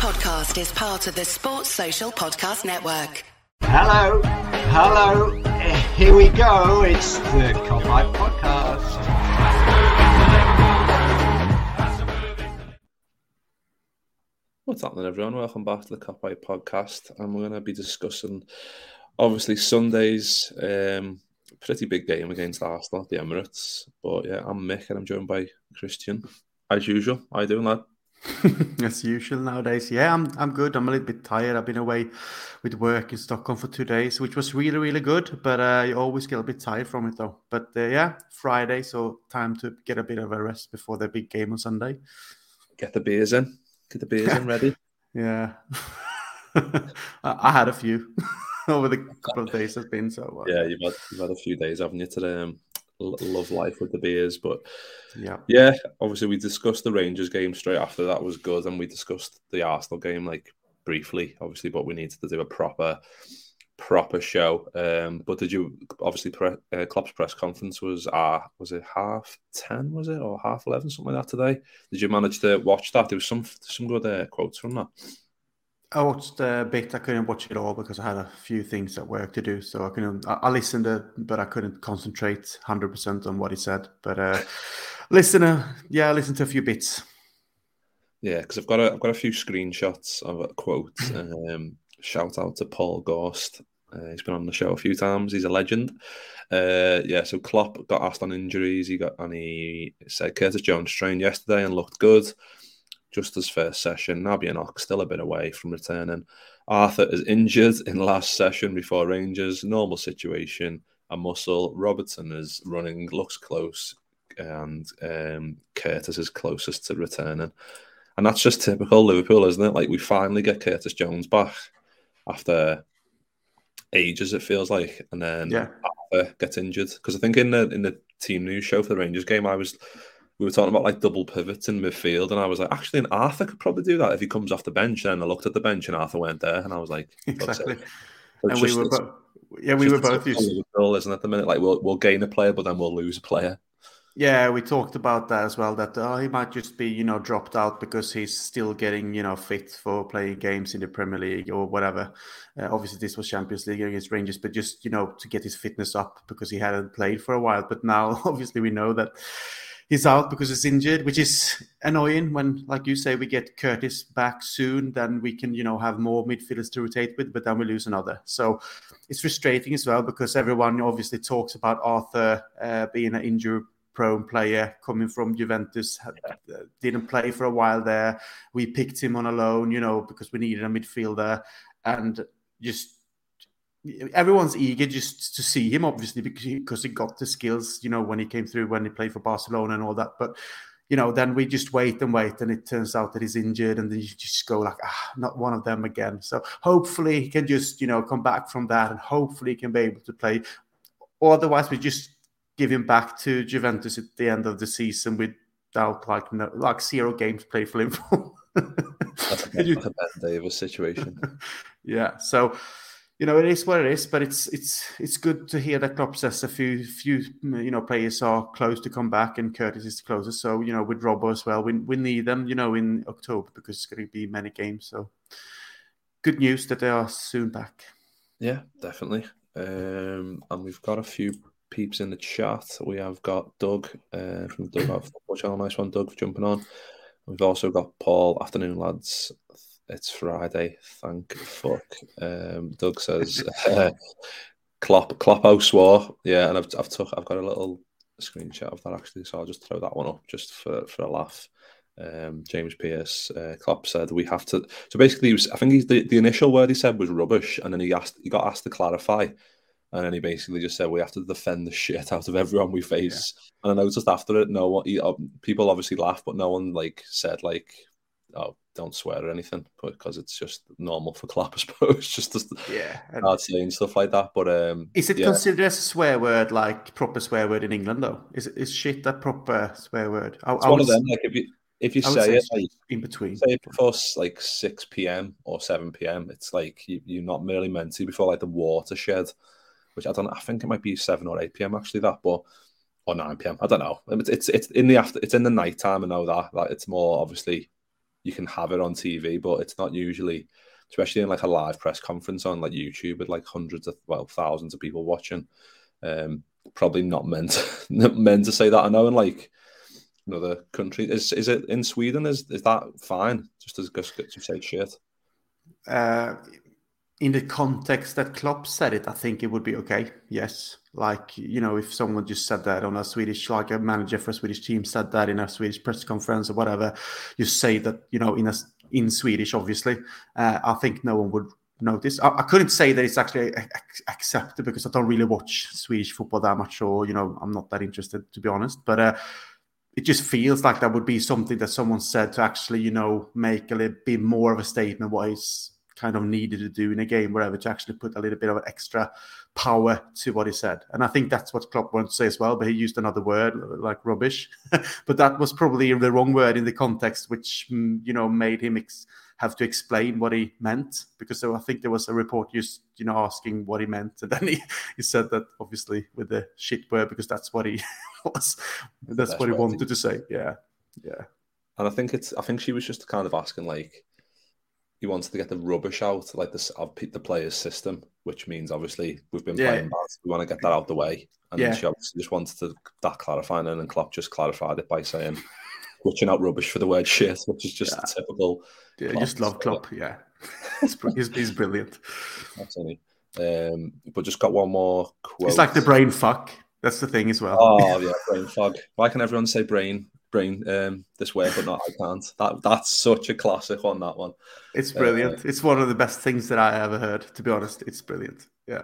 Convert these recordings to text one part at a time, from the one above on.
podcast is part of the Sports Social Podcast Network. Hello, hello, here we go. It's the Kop Hype Podcast. What's happening, everyone? Welcome back to the Kop Hype Podcast, and we're going to be discussing obviously Sunday's um, pretty big game against Arsenal the Emirates. But yeah, I'm Mick, and I'm joined by Kristian, as usual. How you doing, lad? As usual nowadays. Yeah, I'm I'm good. I'm a little bit tired. I've been away with work in Stockholm for two days, which was really really good. But uh, you always get a bit tired from it though. But uh, yeah, Friday, so time to get a bit of a rest before the big game on Sunday. Get the beers in. Get the beers in ready. Yeah, I, I had a few over the couple of days it's been. So uh, Yeah, you've had, you've had a few days, haven't you, to um, love life with the beers. But yeah, yeah, obviously we discussed the Rangers game straight after that was good, and we discussed the Arsenal game like briefly, obviously, but we needed to do a proper proper show. Um, but did you obviously pre- uh, Klopp's press conference was uh was it half ten was it or half eleven something like that today? Did you manage to watch that? There was some some good uh, quotes from that. I watched a bit. I couldn't watch it all because I had a few things at work to do. So I couldn't. I, I listened, to, but I couldn't concentrate hundred percent on what he said. But uh, listen, uh, yeah, I listened to a few bits. Yeah, because I've got a I've got a few screenshots of a quote. um, shout out to Paul Gorst. Uh, he's been on the show a few times. He's a legend. Uh, yeah, so Klopp got asked on injuries. He got and he said Curtis Jones trained yesterday and looked good. Just his first session. Naby and Enoch still a bit away from returning. Arthur is injured in last session before Rangers. Normal situation. A muscle. Robertson is running, looks close, and um, Curtis is closest to returning. And that's just typical Liverpool, isn't it? Like we finally get Curtis Jones back after ages, it feels like, and then Yeah. Arthur gets injured. Because I think in the in the team news show for the Rangers game, I was we were talking about like double pivots in midfield, and I was like, actually, and Arthur could probably do that if he comes off the bench. And I looked at the bench, and Arthur went there, and I was like, Exactly. and we were both. Yeah, we were both used. Liverpool, isn't it? At the minute, like we'll we'll gain a player, but then we'll lose a player. Yeah, we talked about that as well. That oh, he might just be, you know, dropped out because he's still getting, you know, fit for playing games in the Premier League or whatever. Uh, obviously, this was Champions League against Rangers, but just you know to get his fitness up because he hadn't played for a while. But now, obviously, we know that he's out because he's injured, which is annoying. When, like you say, we get Curtis back soon, then we can, you know, have more midfielders to rotate with. But then we lose another. So it's frustrating as well because everyone obviously talks about Arthur uh, being an injury prone player coming from Juventus, uh, didn't play for a while there. We picked him on a loan, you know, because we needed a midfielder, and just everyone's eager just to see him, obviously, because he, because he got the skills, you know, when he came through when he played for Barcelona and all that. But you know, then we just wait and wait, and it turns out that he's injured, and then you just go like, ah, not one of them again. So hopefully he can just, you know, come back from that, and hopefully he can be able to play. Otherwise, we just give him back to Juventus at the end of the season without like no, like zero games played for Liverpool. That's a, You- that's a Ben Davies situation. yeah, so you know it is what it is, but it's it's it's good to hear that Klopp says a few few you know players are close to come back, and Curtis is the closest. So you know with Robbo as well, we we need them you know in October because it's going to be many games. So good news that they are soon back. Yeah, definitely. Um, and we've got a few peeps in the chat. We have got Doug uh, from Doug Football Channel. Nice one, Doug, for jumping on. We've also got Paul. Afternoon, lads. It's Friday. Thank fuck. Um, Doug says, uh, "Klopp, Kloppo swore." Yeah, and I've I've took I've got a little screenshot of that actually, so I'll just throw that one up just for for a laugh. Um, James Pearce, uh, Klopp said we have to. So basically, was, I think he's the, the initial word he said was rubbish, and then he asked, he got asked to clarify, and then he basically just said we have to defend the shit out of everyone we face. And I noticed after it, no one, he, uh, people obviously laughed, but no one like said like, oh, don't swear or anything, because it's just normal for Klopp, I suppose, just to Yeah. And start saying stuff like that. But um, is it yeah. considered as a swear word, like proper swear word in England though? Is is shit a proper swear word? I, It's I one would of them. Like if you if you say say it like in between. say it before like six p.m. or seven p.m., it's like you, you're not merely meant to before like the watershed, which I don't. I think it might be seven or eight p.m. actually. That, but or nine p.m. I don't know. It's it's, it's in the after. It's in the night time. I know that. That it's more obviously you can have it on TV, but it's not usually, especially in like a live press conference on like YouTube with like hundreds of well thousands of people watching. Um, probably not meant meant to say that. I know in like another country is is it in Sweden? Is is that fine? Just as just to say shit. Uh, in the context that Klopp said it, I think it would be okay. Yes, like you know, if someone just said that on a Swedish, like a manager for a Swedish team said that in a Swedish press conference or whatever, you say that you know in a in Swedish, obviously, uh, I think no one would notice. I, I couldn't say that it's actually accepted because I don't really watch Swedish football that much, or you know, I'm not that interested to be honest. But uh, it just feels like that would be something that someone said to actually, you know, make a little bit more of a statement what is kind of needed to do in a game, whatever, to actually put a little bit of extra power to what he said. And I think that's what Klopp wanted to say as well, but he used another word like rubbish. but that was probably the wrong word in the context, which mm, you know made him ex- have to explain what he meant because so I think there was a report just you know asking what he meant, and then he, he said that obviously with the shit word because that's what he was. That's, what he wanted to say. Yeah, yeah. And I think it's I think she was just kind of asking like he wanted to get the rubbish out, like this of the players' system, which means obviously we've been yeah. playing bad. We want to get that out the way, and yeah. she obviously just wanted to that clarifying, and then Klopp just clarified it by saying, "Switching out rubbish for the word shit," which is just yeah. typical. Yeah, just love Klopp. Yeah, he's, he's brilliant. Absolutely. Um, but just got one more quote. It's like the brain fuck. That's the thing as well. Oh yeah, brain fog. Why can everyone say brain brain um, this way, but not I can't. That that's such a classic on that one. It's brilliant. Uh, it's one of the best things that I ever heard. To be honest, it's brilliant. Yeah.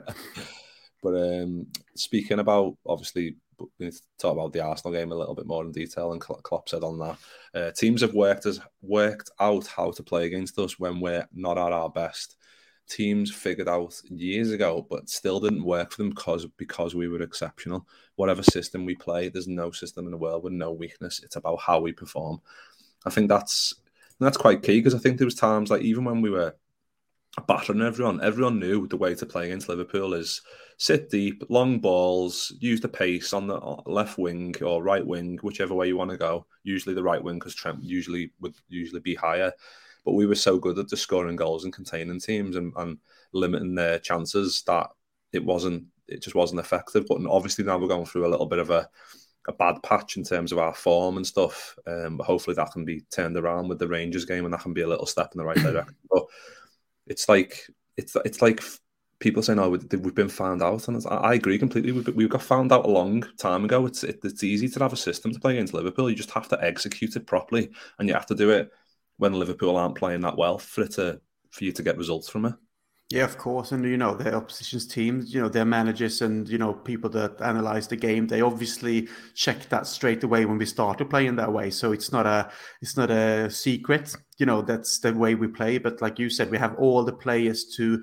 but um, speaking about obviously, we need to talk about the Arsenal game a little bit more in detail. And Klopp said on that, uh, teams have worked as worked out how to play against us when we're not at our best teams figured out years ago, but still didn't work for them because because we were exceptional. Whatever system we play, there's no system in the world with no weakness. It's about how we perform. I think that's that's quite key because I think there was times like even when we were battering everyone, everyone knew the way to play against Liverpool is sit deep, long balls, use the pace on the uh, left wing or right wing, whichever way you want to go. Usually the right wing because Trent usually would usually be higher but we were so good at the scoring goals and containing teams and, and limiting their chances that it wasn't it just wasn't effective. But obviously now we're going through a little bit of a a bad patch in terms of our form and stuff. Um, but hopefully that can be turned around with the Rangers game and that can be a little step in the right direction. But it's like it's it's like people saying, "Oh, we've been found out," and I agree completely. We we got found out a long time ago. It's it, it's easy to have a system to play against Liverpool. You just have to execute it properly, and you have to do it when Liverpool aren't playing that well for it to for you to get results from it. Yeah, of course, and you know the opposition's teams, you know their managers and you know people that analyze the game. They obviously check that straight away when we started playing that way. So it's not a it's not a secret. You know that's the way we play. But like you said, we have all the players to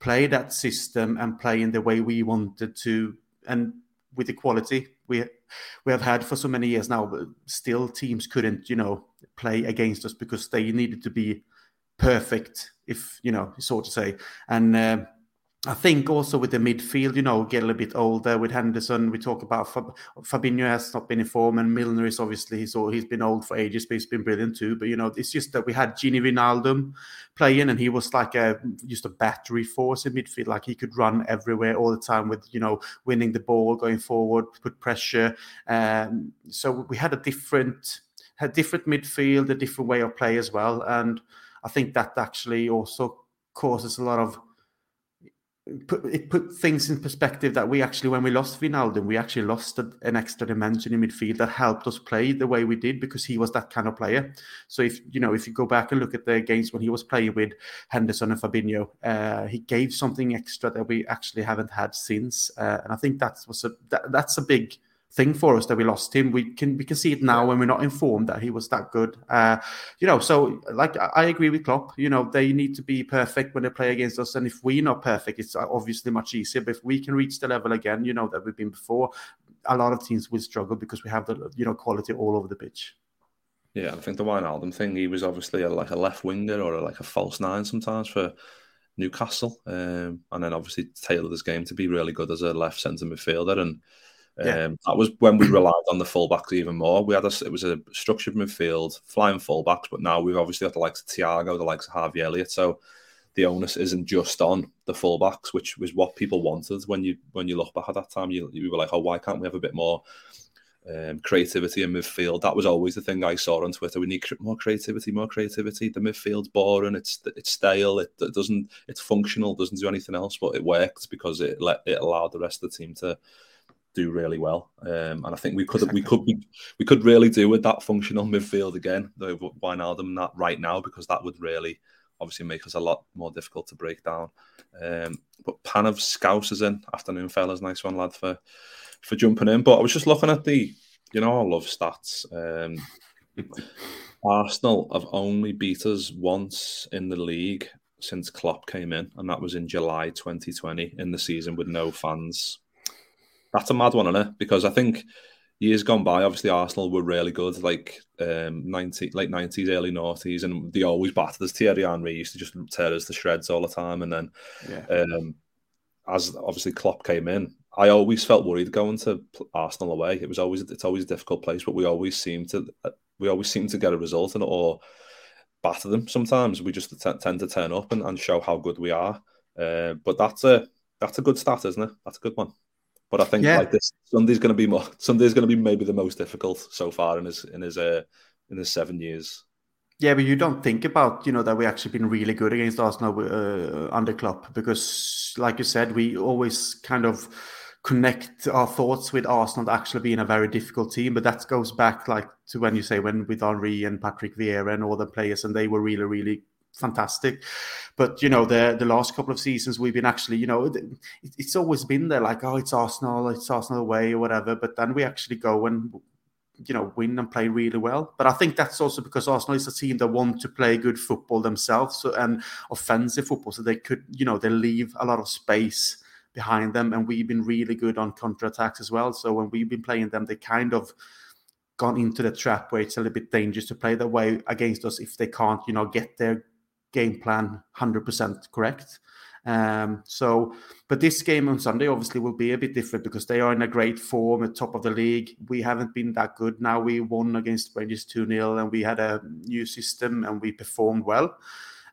play that system and play in the way we wanted to, and with the quality we we have had for so many years now. But still, teams couldn't you know play against us because they needed to be perfect, if you know, so to say. And uh, I think also with the midfield, you know, get a little bit older with Henderson. We talk about Fab- Fabinho has not been in form, and Milner is obviously all, he's been old for ages, but he's been brilliant too. But you know, it's just that we had Gini Wijnaldum playing, and he was like a just a battery force in midfield. Like he could run everywhere all the time with you know winning the ball, going forward, put pressure. Um, so we had a different a different midfield, a different way of play as well. And I think that actually also causes a lot of put, it put things in perspective that we actually, when we lost Wijnaldum, we actually lost a, an extra dimension in midfield that helped us play the way we did because he was that kind of player. So if you know, if you go back and look at the games when he was playing with Henderson and Fabinho, uh, he gave something extra that we actually haven't had since, uh, and I think that was a that, that's a big thing for us that we lost him. We can we can see it now when we're not informed that he was that good. Uh, you know, so like I agree with Klopp. You know, they need to be perfect when they play against us, and if we're not perfect, it's obviously much easier. But if we can reach the level again, you know that we've been before, a lot of teams will struggle because we have the you know quality all over the pitch. Yeah, I think the Wijnaldum thing, he was obviously a, like a left winger or a, like a false nine sometimes for Newcastle, um, and then obviously tailored his game to be really good as a left centre midfielder and Yeah. Um, that was when we relied on the fullbacks even more. We had a, it was a structured midfield, flying fullbacks, but now we've obviously got the likes of Thiago, the likes of Harvey Elliott. So the onus isn't just on the fullbacks, which was what people wanted when you when you look back at that time. You, you were like, oh, why can't we have a bit more um, creativity in midfield? That was always the thing I saw on Twitter. We need more creativity, more creativity. The midfield's boring. It's it's stale. It, it doesn't. It's functional. Doesn't do anything else. But it worked because it let it allowed the rest of the team to do really well. Um, and I think we could exactly. we could be, we could really do with that functional midfield again. Though Wijnaldum that right now because that would really obviously make us a lot more difficult to break down. Um, but Pan of Scouse is in. Afternoon, fellas. Nice one, lad, for for jumping in. But I was just looking at the, you know, I love stats. Um, Arsenal have only beat us once in the league since Klopp came in, and that was in July 2020 in the season with no fans. That's a mad one, isn't it? Because I think years gone by, obviously Arsenal were really good, like um, 90, late nineties, early noughties, and they always battered us. Thierry Henry used to just tear us to shreds all the time, and then yeah. um, as obviously Klopp came in, I always felt worried going to Arsenal away. It was always it's always a difficult place, but we always seem to we always seem to get a result in it or batter them. Sometimes we just t- tend to turn up and, and show how good we are. Uh, but that's a that's a good start, isn't it? That's a good one. But I think yeah. like this Sunday's going to be more. Sunday's going to be maybe the most difficult so far in his in his uh, in his seven years. Yeah, but you don't think about you know that we actually been really good against Arsenal uh, under Klopp because, like you said, we always kind of connect our thoughts with Arsenal actually being a very difficult team. But that goes back like to when you say when with Henry and Patrick Vieira and all the players, and they were really, really fantastic. But you know, the the last couple of seasons we've been actually, you know, it, it's always been there like, oh, it's Arsenal, it's Arsenal away or whatever. But then we actually go and you know win and play really well. But I think that's also because Arsenal is a team that want to play good football themselves so, and offensive football, so they could, you know, they leave a lot of space behind them, and we've been really good on counter attacks as well. So when we've been playing them, they kind of gone into the trap where it's a little bit dangerous to play that way against us if they can't, you know, get their game plan 100% correct. Um, so, but this game on Sunday obviously will be a bit different because they are in a great form at top of the league. We haven't been that good. Now we won against Rangers 2 0 and we had a new system and we performed well.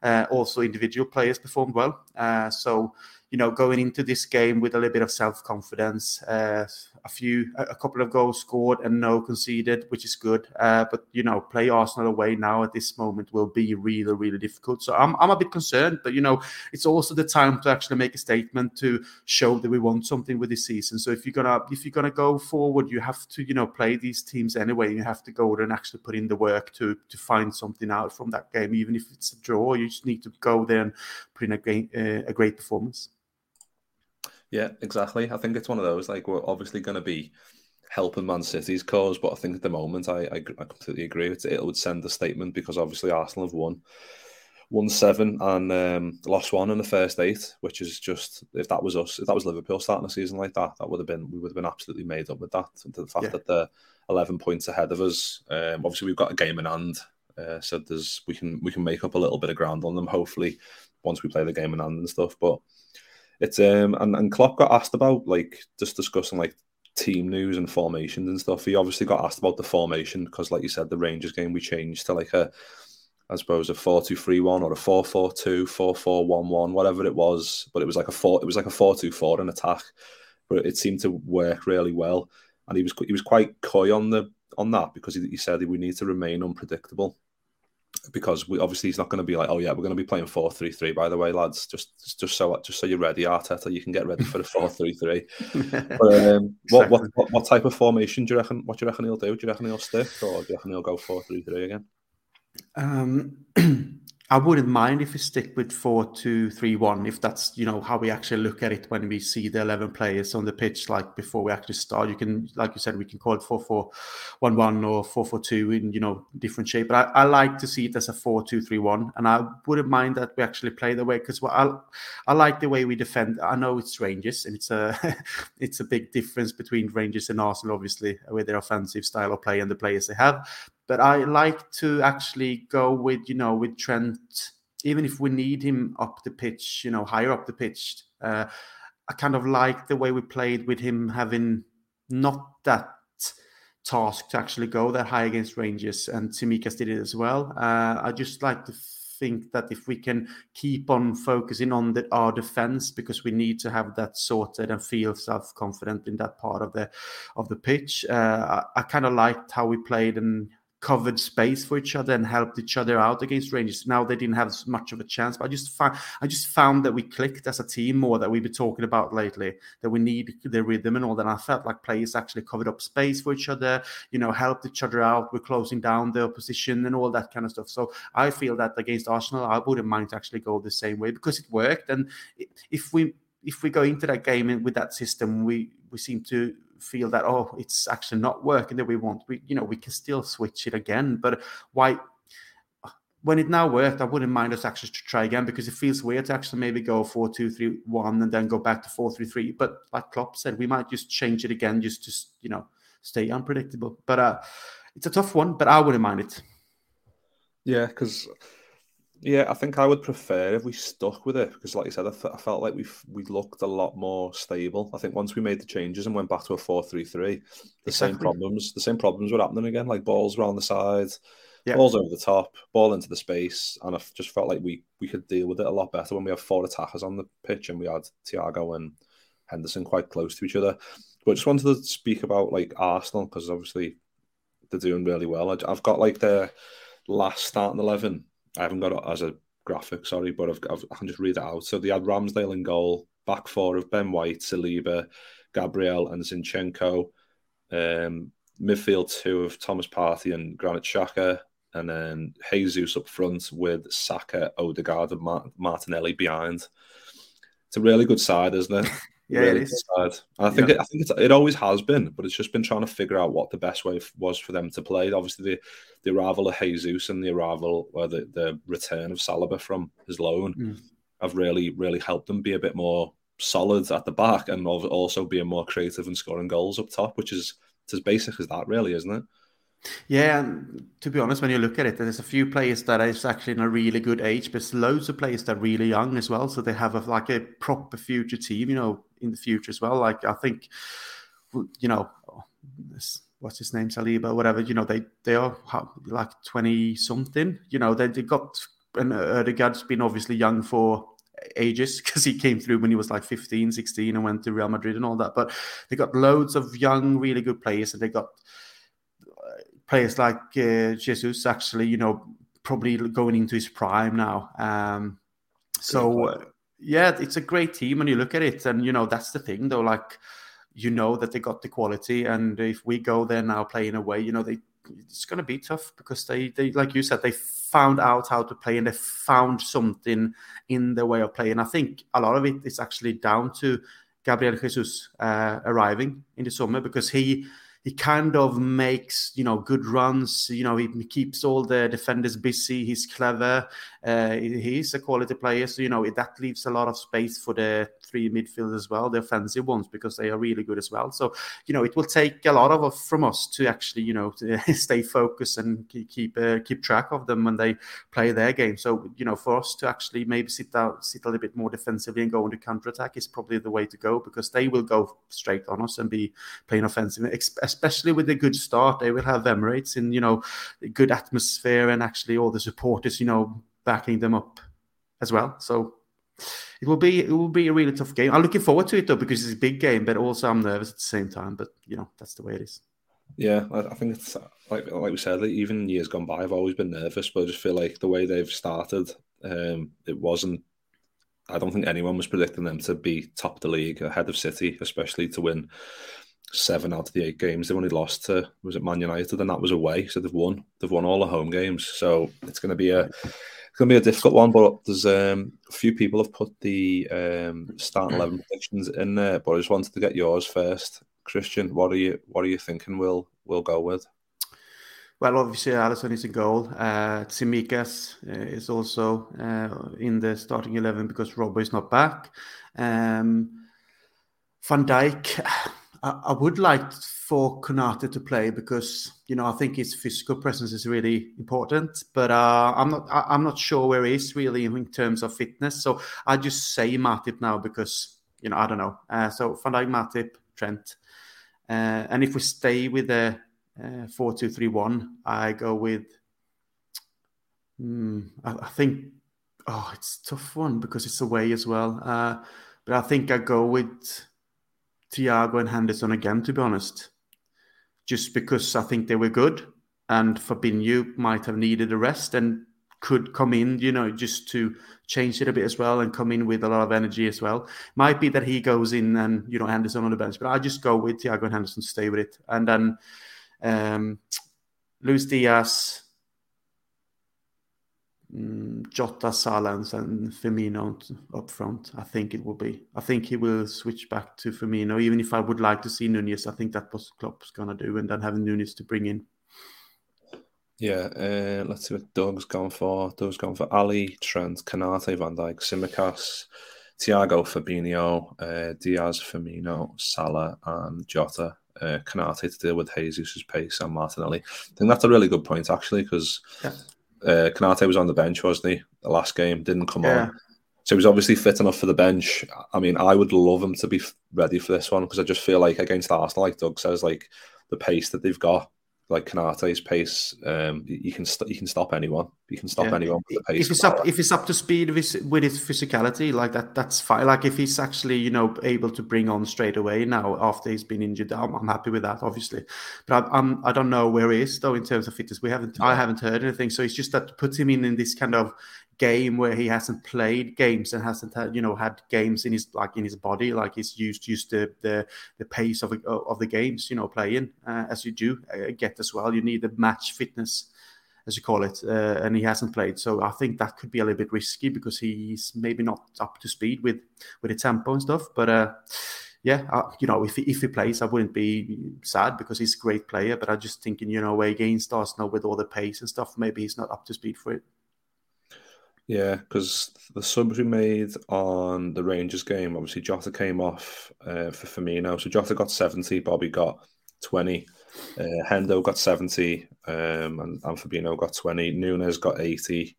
Uh, also, individual players performed well. Uh, so, you know, going into this game with a little bit of self confidence, uh, a few, a couple of goals scored and no conceded, which is good. Uh, but you know, play Arsenal away now at this moment will be really, really difficult. So I'm, I'm a bit concerned, but you know, it's also the time to actually make a statement to show that we want something with this season. So if you're gonna, if you're gonna go forward, you have to, you know, play these teams anyway. You have to go there and actually put in the work to to find something out from that game, even if it's a draw. You just need to go there and put in a great, uh, a great performance. Yeah, exactly. I think it's one of those like we're obviously going to be helping Man City's cause, but I think at the moment I I, I completely agree. It, it would send a statement because obviously Arsenal have won won seven and um, lost one in the first eight, which is just if that was us, if that was Liverpool starting a season like that, that would have been we would have been absolutely made up with that. The fact yeah. that they're eleven points ahead of us, um, obviously we've got a game in hand, uh, so there's we can we can make up a little bit of ground on them. Hopefully, once we play the game in hand and stuff, but it's um and, and Klopp got asked about like just discussing like team news and formations and stuff. He obviously got asked about the formation because, like you said, the Rangers game we changed to like a, I suppose a four-two-three-one or a four-four-two, four-four-one-one, whatever it was. But it was like a four. It was like a four-two-four in attack, but it seemed to work really well. And he was he was quite coy on the on that because he, he said we need to remain unpredictable because we obviously he's not going to be like, oh yeah, we're going to be playing four three three. By the way, lads, just just so just so you're ready, Arteta, you can get ready for the four three three. Um, what, what what type of formation do you reckon? What do you reckon he'll do? Do you reckon he'll stick, or do you reckon he'll go four three three again? Um, I wouldn't mind if we stick with four two three one if that's you know how we actually look at it when we see the eleven players on the pitch like before we actually start. You can like you said we can call it four four one one or four four two in you know different shape. But I, I like to see it as a four two three one, and I wouldn't mind that we actually play the way because I I like the way we defend. I know it's Rangers and it's a it's a big difference between Rangers and Arsenal obviously with their offensive style of play and the players they have but I like to actually go with you know with Trent, even if we need him up the pitch, you know, higher up the pitch. Uh, I kind of like the way we played with him having not that task to actually go that high against Rangers, and Tsimikas did it as well. Uh, I just like to think that if we can keep on focusing on the, our defense because we need to have that sorted and feel self confident in that part of the of the pitch. Uh, I, I kind of liked how we played and covered space for each other and helped each other out against Rangers. Now they didn't have as much of a chance, but I just found I just found that we clicked as a team more that we've been talking about lately. That we need the rhythm and all that. And I felt like players actually covered up space for each other, you know, helped each other out. We're closing down the opposition and all that kind of stuff. So I feel that against Arsenal, I wouldn't mind actually go the same way because it worked. And if we if we go into that game with that system, we we seem to feel that oh it's actually not working that we want we you know we can still switch it again but why when it now worked, I wouldn't mind us actually to try again because it feels weird to actually maybe go four two three one and then go back to four three three. But like Klopp said, we might just change it again just to you know stay unpredictable. But uh, it's a tough one, but I wouldn't mind it. Yeah, because yeah, I think I would prefer if we stuck with it because, like you said, I felt like we we looked a lot more stable. I think once we made the changes and went back to a four-three-three, the exactly. same problems, the same problems were happening again. Like balls were on the side, yeah. balls over the top, ball into the space, and I just felt like we we could deal with it a lot better when we have four attackers on the pitch and we had Thiago and Henderson quite close to each other. But just wanted to speak about like Arsenal because obviously they're doing really well. I've got like their last starting eleven I haven't got it as a graphic, sorry, but I've, I've, i can just read it out. So they had Ramsdale in goal, back four of Ben White, Saliba, Gabriel, and Zinchenko. Um, midfield two of Thomas Partey and Granit Xhaka, and then Jesus up front with Saka, Odegaard, and Martinelli behind. It's a really good side, isn't it? Yeah, really it is. I think yeah. it, I think it always has been, but it's just been trying to figure out what the best way was for them to play. Obviously, the the arrival of Jesus and the arrival or the, the return of Saliba from his loan mm. have really really helped them be a bit more solid at the back and also being more creative and scoring goals up top, which is it's as basic as that, really, isn't it? Yeah, and to be honest, when you look at it, there's a few players that is actually in a really good age, but loads of players that are really young as well. So they have a, like a proper future team, you know, in the future as well. Like I think, you know, what's his name, Saliba, whatever. You know, they they are like twenty something. You know, they they got and Odegaard's been obviously young for ages because he came through when he was like 15 16 and went to real madrid and all that but they got loads of young really good players and they got players like uh, Jesus actually, you know, probably going into his prime now. Um, so uh, yeah, it's a great team when you look at it, and you know that's the thing though. Like you know that they got the quality, and if we go there now playing away, you know they it's going to be tough because they they like you said they found out how to play and they found something in the way of playing. I think a lot of it is actually down to Gabriel Jesus uh, arriving in the summer because he he kind of makes you know good runs. You know, he keeps all the defenders busy. He's clever. Uh, he's a quality player. So you know that leaves a lot of space for the three midfielders as well, the offensive ones, because they are really good as well. So you know it will take a lot of from us to actually you know stay focused and keep uh, keep track of them when they play their game. So you know for us to actually maybe sit out, sit a little bit more defensively and go the counter attack is probably the way to go because they will go straight on us and be playing offensive especially with a good start. They will have Emirates in, you know, good atmosphere and actually all the supporters, you know, backing them up as well. So it will be it will be a really tough game. I'm looking forward to it though because it's a big game, but also I'm nervous at the same time. But you know, that's the way it is. Yeah, I, think it's like like we said, even years gone by, I've always been nervous, but I just feel like the way they've started, um, it wasn't. I don't think anyone was predicting them to be top of the league ahead of City, especially to win seven out of the eight games. They've only lost to was it Man United, and that was away. So they've won. They've won all the home games. So it's going to be a it's going to be a difficult one. But there's um, a few people have put the um, starting eleven predictions in there. But I just wanted to get yours first, Kristian. What are you What are you thinking? We'll we'll go with. Well, obviously, Alisson is in goal. Uh, Tsimikas uh, is also uh, in the starting 11 because Robbo is not back. Um, Van Dijk, I, would like for Konate to play because you know I think his physical presence is really important, but uh, I'm not I, am not sure where he is really in terms of fitness. So I just say Matip now because you know I don't know. Uh, so Van Dijk, Matip, Trent. Uh, and if we stay with the uh, four two three one, I go with. Mm, I, I, think, oh, it's tough one because it's away as well. Uh, but I think I go with Thiago and Henderson again. To be honest, just because I think they were good, and Fabinho might have needed a rest and could come in, you know, just to change it a bit as well and come in with a lot of energy as well. Might be that he goes in and you know Henderson on the bench, but I just go with Thiago and Henderson, stay with it, and then um, Luis Diaz, Jota, Salah, and Firmino up front. I think it will be. I think he will switch back to Firmino, even if I would like to see Nunez. I think that's what Klopp's gonna do, and then having Nunez to bring in. Yeah, uh, let's see what Doug's gone for. Doug's gone for Ali, Trent, Konate, Van Dijk, Tsimikas, Thiago, Fabinho, uh, Diaz, Firmino, Salah, and Jota. Uh, Konate to deal with Jesus' pace and Martinelli. I think that's a really good point, actually, because yeah. Uh, Konate was on the bench, wasn't he? The last game didn't come yeah. on. So he was obviously fit enough for the bench. I mean, I would love him to be ready for this one because I just feel like against Arsenal, like Doug says, like the pace that they've got like Konate's pace, um, you can st- you can stop anyone. You can stop yeah. anyone with the pace. If it's up, if it's up to speed with his, with his physicality, like that, that's fine. Like if he's actually you know able to bring on straight away now after he's been injured, I'm, I'm happy with that, obviously. But I, I'm I don't know where he is though in terms of fitness. We haven't I haven't heard anything. So it's just that puts him in in this kind of game where he hasn't played games and hasn't had you know had games in his like in his body like he's used used the the, the pace of of the games you know playing uh, as you do uh, get as well you need the match fitness as you call it uh, and he hasn't played so i think that could be a little bit risky because he's maybe not up to speed with with the tempo and stuff but uh yeah, uh, you know, if he, if he plays, I wouldn't be sad because he's a great player. But I'm just thinking, you know, against Arsenal with all the pace and stuff, maybe he's not up to speed for it. Yeah, because the subs we made on the Rangers game, obviously Jota came off uh, for Firmino. So Jota got 70, Bobby got 20, uh, Hendo got 70, um, and, and Fabinho got 20, Nunez got 80.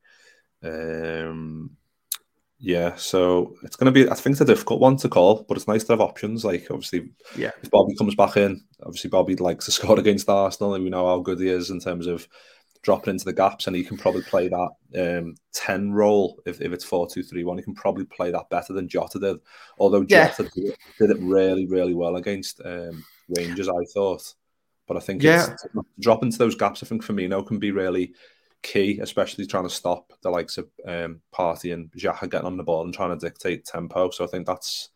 Um, yeah, so it's going to be, I think it's a difficult one to call, but it's nice to have options. Like, obviously, yeah, if Bobby comes back in, obviously, Bobby likes to score against Arsenal, and we know how good he is in terms of dropping into the gaps, and he can probably play that um, 10 role if, if it's 4 2 3 1. He can probably play that better than Jota did. Although Jota yeah. did, did, it really, really well against um, Rangers, I thought. But I think yeah. drop into those gaps, I think Firmino can be really key, especially trying to stop the likes of um, Partey and Xhaka getting on the ball and trying to dictate tempo. So I think that's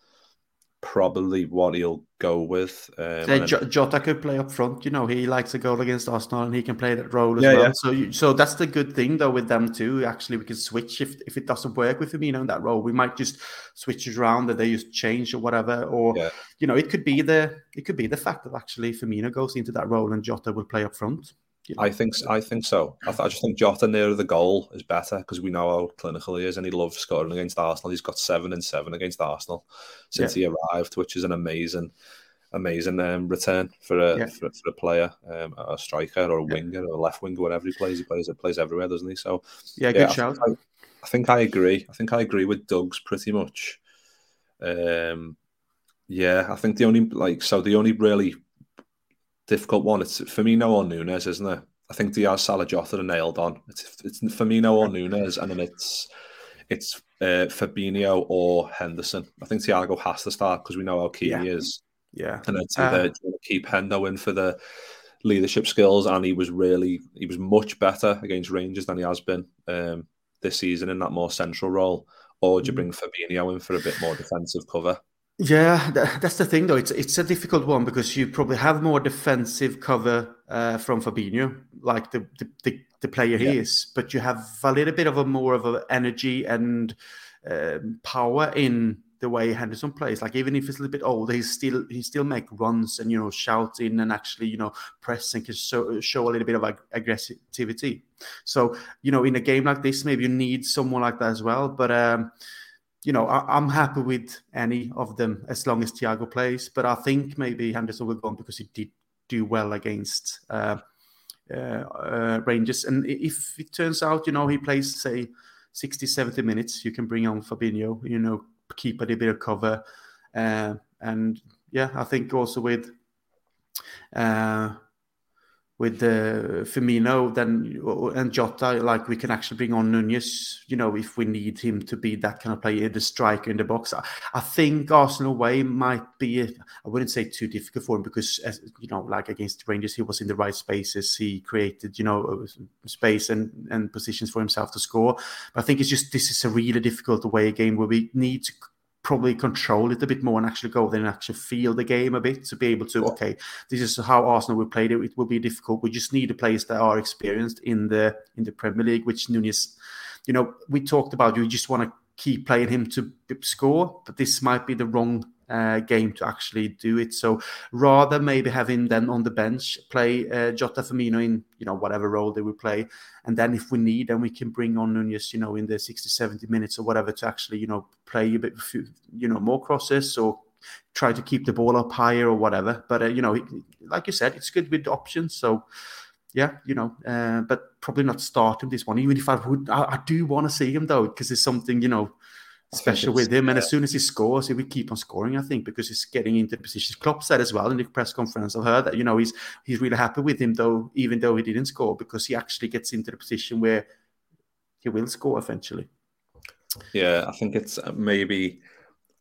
probably what he'll go with. Um, yeah, Jota could play up front. You know, he likes a goal against Arsenal, and he can play that role as yeah, well. Yeah. So, you, so that's the good thing though with them too. Actually, we can switch if if it doesn't work with Firmino in that role, we might just switch it around that they just change or whatever. Or yeah. you know, it could be the it could be the fact that actually Firmino goes into that role and Jota will play up front. I think I think so. I, th- I, just think Jota near the goal is better because we know how clinical he is, and he loves scoring against Arsenal. He's got seven and seven against Arsenal since yeah. he arrived, which is an amazing, amazing um, return for a yeah. for, for, a player, um, a striker or a winger or a left winger, whatever he plays. He plays it plays everywhere, doesn't he? So yeah, good shout. I, I, think I agree. I think I agree with Doug's pretty much. Um, yeah, I think the only like so the only really difficult one. It's Firmino or Nunez, isn't it? I think Diaz, Salah, Jota are nailed on. It's it's Firmino or Nunez, and then it's it's uh, Fabinho or Henderson. I think Thiago has to start because we know how key yeah. he is. Yeah, and then uh, to keep Hendo in for the leadership skills, and he was really he was much better against Rangers than he has been um, this season in that more central role. Or do you mm. bring Fabinho in for a bit more defensive cover? Yeah, that's the thing, though. It's it's a difficult one because you probably have more defensive cover uh, from Fabinho, like the the, the, the player yeah. he is, but you have a little bit of a more of an energy and um, power in the way Henderson plays. Like even if he's a little bit older, he still he still make runs and you know shouting and actually you know press and can show, show a little bit of ag- aggressivity. So you know in a game like this, maybe you need someone like that as well, but. Um, you know, I, am happy with any of them as long as Thiago plays. But I think maybe Henderson will go on because he did do well against uh, uh, uh, Rangers. And if it turns out, you know, he plays, say, 60, 70 minutes, you can bring on Fabinho, you know, keep a little bit of cover. Uh, and yeah, I think also with uh, with uh, Firmino then and Jota, like we can actually bring on Nunez, you know, if we need him to be that kind of player, the striker in the box. I, I think Arsenal way might be, I wouldn't say too difficult for him because, as, you know, like against Rangers, he was in the right spaces. He created, you know, space and, and positions for himself to score. But I think it's just, this is a really difficult away game where we need to probably control it a bit more and actually go there and actually feel the game a bit to be able to okay this is how Arsenal will play it it will be difficult. We just need the players that are experienced in the in the Premier League which Nunez you know we talked about you just want to keep playing him to score but this might be the wrong uh, game to actually do it. So rather maybe having them on the bench play uh, Jota Firmino in you know whatever role they will play, and then if we need, then we can bring on Nunez you know in the 60, 70 minutes or whatever to actually you know play a bit you know more crosses or try to keep the ball up higher or whatever. But uh, you know, like you said, it's good with options. So yeah, you know, uh, but probably not start him this one. Even if I would, I, I do want to see him though because it's something you know special with him. And as soon as he scores, he will keep on scoring, I think, because he's getting into the positions. Klopp said as well in the press conference, I've heard that, you know, he's he's really happy with him, though, even though he didn't score, because he actually gets into the position where he will score eventually. Yeah, I think it's uh, maybe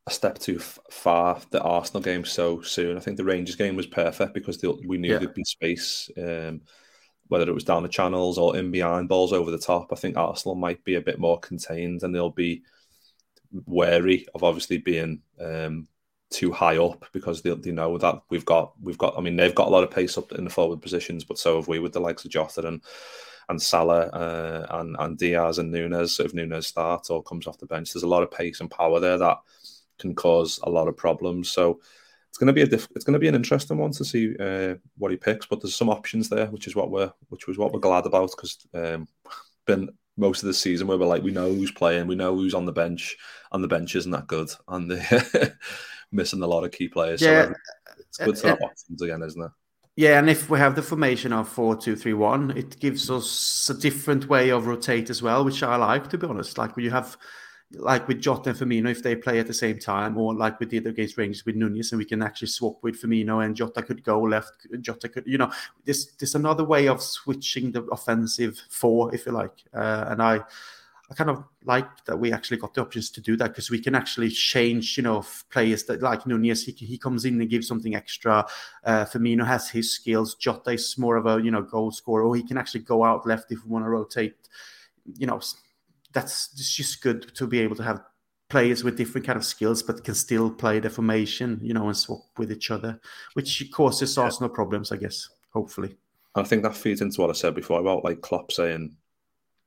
a step too far the Arsenal game so soon. I think the Rangers game was perfect because we knew yeah. there'd be space, um, whether it was down the channels or in behind balls over the top. I think Arsenal might be a bit more contained and they'll be wary of obviously being um, too high up because they, they know that we've got we've got. I mean, they've got a lot of pace up in the forward positions, but so have we with the likes of Jota and and Salah uh, and and Diaz and Nunez. So if Nunez starts or comes off the bench, there's a lot of pace and power there that can cause a lot of problems. So it's going to be a diff- it's going to be an interesting one to see uh, what he picks. But there's some options there, which is what we're which was what we're glad about because um, been most of the season where we're like, we know who's playing, we know who's on the bench, and the bench isn't that good, and they're missing a lot of key players. Yeah. So it's good to uh, have uh, options again, isn't it? Yeah, and if we have the formation of four two three one, it gives us a different way of rotate as well, which I like to be honest. Like when you have like with Jota and Firmino, if they play at the same time, or like we did against Rangers with Nunez, and we can actually swap with Firmino and Jota could go left, Jota could, you know, this there's another way of switching the offensive four, if you like. Uh, and I, I kind of like that we actually got the options to do that because we can actually change, you know, players that like Nunez, he, he comes in and gives something extra. Uh, Firmino has his skills. Jota is more of a, you know, goal scorer, or he can actually go out left if we want to rotate, you know, that's it's just good to be able to have players with different kind of skills but can still play the formation, you know, and swap with each other, which causes yeah. Arsenal problems, I guess. Hopefully, I think that feeds into what I said before about like Klopp saying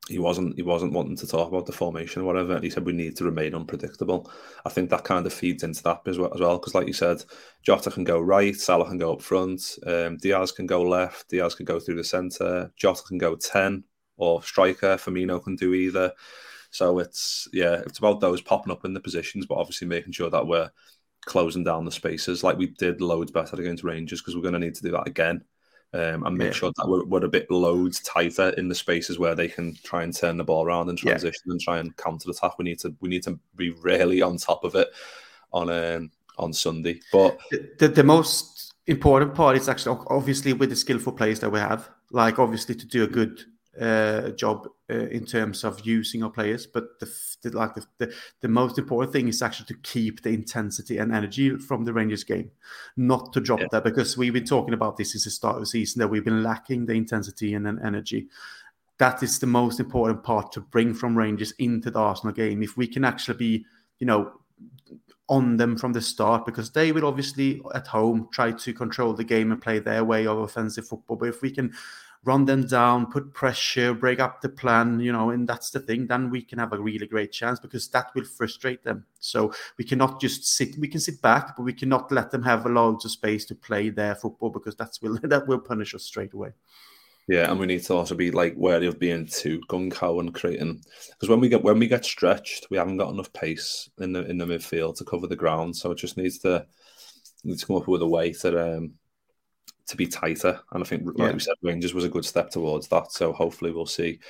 he wasn't he wasn't wanting to talk about the formation or whatever. He said we need to remain unpredictable. I think that kind of feeds into that as well, as well because like you said, Jota can go right, Salah can go up front, um, Diaz can go left, Diaz can go through the centre, Jota can go ten, or striker. Firmino can do either. So it's yeah, it's about those popping up in the positions, but obviously making sure that we're closing down the spaces like we did loads better against Rangers because we're going to need to do that again. Um, and make yeah. sure that we're, we're, a bit loads tighter in the spaces where they can try and turn the ball around and transition yeah. and try and counter attack. We need to we need to be really on top of it on um, on Sunday. But the, the, the most important part is actually obviously with the skillful players that we have, like obviously to do a good uh, job uh, in terms of using our players, but the, the like the, the, the most important thing is actually to keep the intensity and energy from the Rangers game, not to drop yeah. that because we've been talking about this since the start of the season that we've been lacking the intensity and, and energy. That is the most important part to bring from Rangers into the Arsenal game. If we can actually be, you know, on them from the start because they will obviously at home try to control the game and play their way of offensive football. But if we can run them down, put pressure, break up the plan, you know, and that's the thing, then we can have a really great chance because that will frustrate them. So we cannot just sit, we can sit back, but we cannot let them have a lot of space to play their football because that's will that will punish us straight away. Yeah, and we need to also be like wary of being too gung ho and creating because when we get when we get stretched, we haven't got enough pace in the in the midfield to cover the ground. So it just needs to needs to come up with a way to um, to be tighter. And I think, like yeah. we said, Rangers was a good step towards that. So hopefully we'll see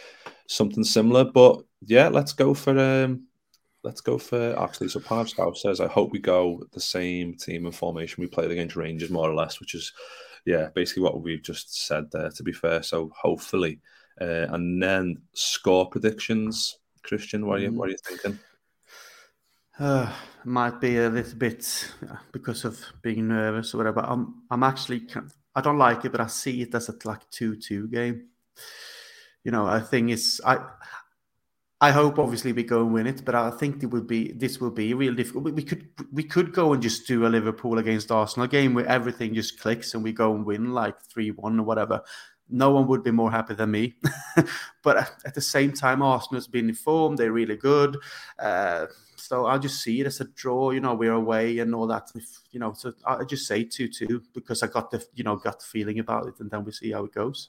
something similar. But yeah, let's go for um, let's go for actually. So Pipe Scout says, I hope we go the same team and formation we played against Rangers more or less, which is yeah, basically what we've just said there. To be fair, so hopefully, uh, and then score predictions. Kristian, what are you what are you thinking? Uh, might be a little bit because of being nervous or whatever. I'm I'm actually I don't like it, but I see it as a like two two game. You know, I think it's I I hope obviously we go and win it, but I think it will be this will be real difficult. We could we could go and just do a Liverpool against Arsenal game where everything just clicks and we go and win like three one or whatever. No one would be more happy than me. but at the same time, Arsenal's been informed; they're really good. Uh, so I'll just see it as a draw. You know, we're away and all that. If, you know, so I just say two two because I got the you know gut feeling about it, and then we see how it goes.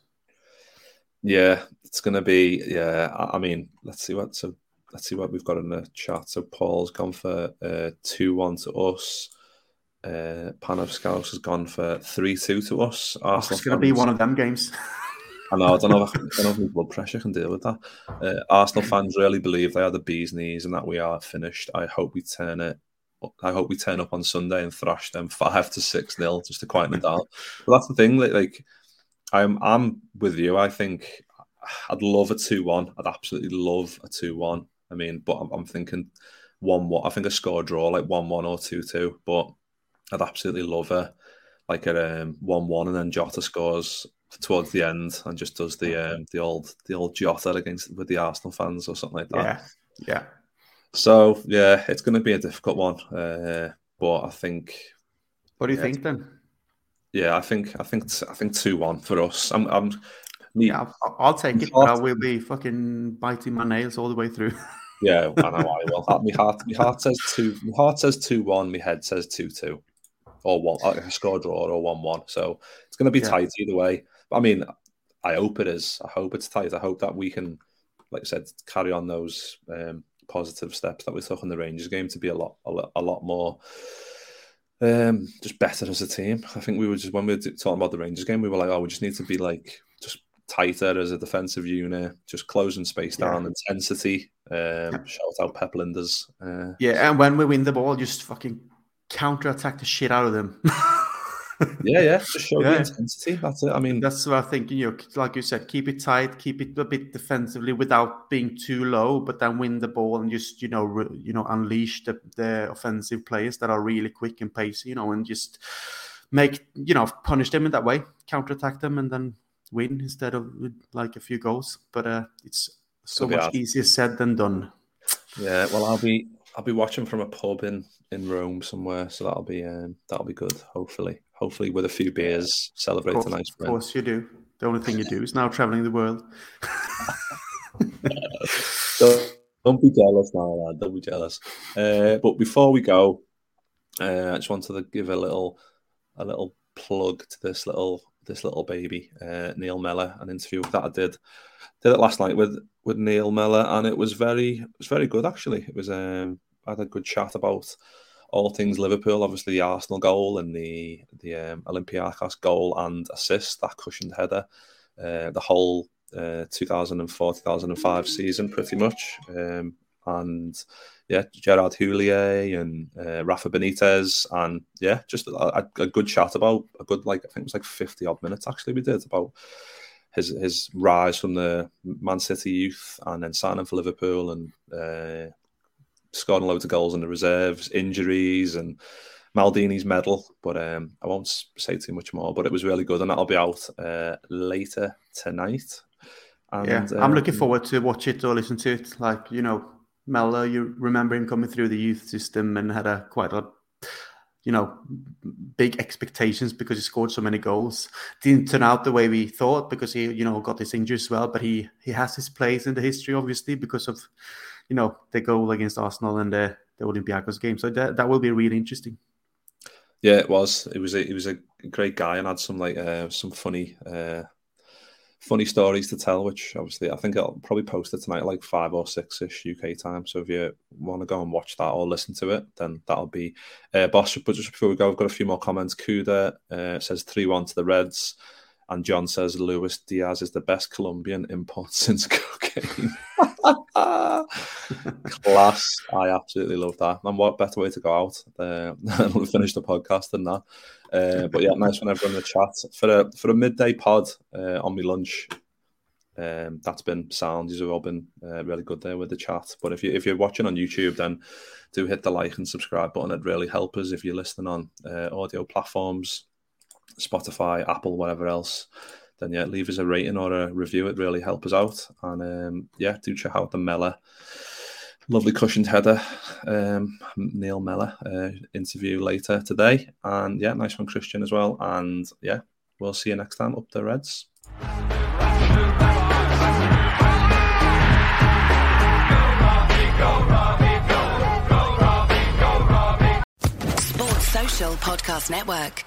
Yeah, it's going to be. Yeah, I mean, let's see what. So let's see what we've got in the chat. So Paul's gone for uh, two one to us. Uh, Panovskaus has gone for three two to us. Oh, it's going to be one of them games. I know. I don't know. If, I don't know if blood pressure can deal with that. Uh, Arsenal fans really believe they are the bee's knees and that we are finished. I hope we turn it. I hope we turn up on Sunday and thrash them five to six nil just to quieten it down. But that's the thing. Like, like I'm I'm with you. I think I'd love a two one. I'd absolutely love a two one. I mean, but I'm, I'm thinking one one. I think a score draw like one one or two two. But I'd absolutely love a like a um, one one and then Jota scores towards the end and just does the um, the old the old Jota against with the Arsenal fans or something like that. Yeah, yeah. So yeah, it's going to be a difficult one, uh, but I think. What do you yeah, think then? Yeah, I think I think I think two one for us. I'm, I'm me, yeah, I'll, I'll take it, but I will be fucking biting my nails all the way through. yeah, I know I will. My heart, my heart says two. My heart says two one. My head says two two, or one. A score draw or one one. So it's going to be yeah. tight either way. I mean, I hope it is. I hope it's tight. I hope that we can, like I said, carry on those um, positive steps that we took in the Rangers game to be a lot, a lot, a lot more um, just better as a team. I think we were just when we were talking about the Rangers game, we were like, oh, we just need to be like just tighter as a defensive unit, just closing space down, yeah. intensity. Um, shout out Pep Lijnders. Uh, yeah, and when we win the ball, just fucking counter attack the shit out of them. yeah, yeah, just show yeah. the intensity. That's it. I mean, that's what I think. You know, like you said, keep it tight, keep it a bit defensively without being too low, but then win the ball and just you know, re, you know, unleash the, the offensive players that are really quick and pacey. You know, and just make you know punish them in that way, counter attack them, and then win instead of like a few goals. But uh, it's so much hard. easier said than done. Yeah, well, I'll be I'll be watching from a pub in in Rome somewhere, so that'll be um, that'll be good. Hopefully, hopefully with a few beers, celebrate course, a nice. Of course, you do. The only thing you do is now traveling the world. don't, don't, be jealous now, lad. Don't be jealous. Uh, but before we go, uh, I just wanted to give a little a little plug to this little this little baby, uh, Neil Mellor, an interview that I did did it last night with with Neil Mellor, and it was very it was very good actually. It was um, had a good chat about all things Liverpool, obviously the Arsenal goal and the the um, Olympiacos goal and assist, that cushioned header, uh, the whole uh, 2004 2005 season pretty much. Um, and yeah, Gerard Houllier and uh, Rafa Benitez, and yeah, just a, a, good chat about a good like I think it was like 50 odd minutes actually we did about his his rise from the Man City youth and then signing for Liverpool and uh, scoring loads of goals in the reserves, injuries, and Maldini's medal. But um, I won't say too much more. But it was really good, and that'll be out uh, later tonight. And, yeah, I'm um, looking forward to watch it or listen to it. Like you know, Mellor, you remember him coming through the youth system and had a quite a you know, big expectations because he scored so many goals. Didn't turn out the way we thought because he, you know, got his injury as well. But he he has his place in the history, obviously, because of you know the goal against Arsenal and the, the Olympiacos game. So that that will be really interesting. Yeah, it was. It was. A, it was a great guy and had some like uh, some funny. Uh, funny stories to tell, which obviously I think I'll probably post it tonight, like five or six ish UK time. So if you want to go and watch that or listen to it, then that'll be uh, boss. But just before we go, I've got a few more comments. Kuda uh, says 3 1 to the Reds. And John says Luis Diaz is the best Colombian import since cocaine. Class. I absolutely love that. And what better way to go out uh, finish the podcast than that? Uh, but yeah, nice one everyone in the chat for a for a midday pod uh, on my lunch. Um, that's been sound. You've all been uh, really good there with the chat. But if you if you're watching on YouTube, then do hit the like and subscribe button. It'd really help us if you're listening on uh, audio platforms, Spotify, Apple, whatever else. Then yeah, leave us a rating or a review. It really help us out. And um, yeah, do check out the Mellor lovely cushioned header, um, Neil Mellor uh, interview later today. And yeah, nice one, Kristian, as well. And yeah, we'll see you next time up the Reds. Sports Social Podcast Network.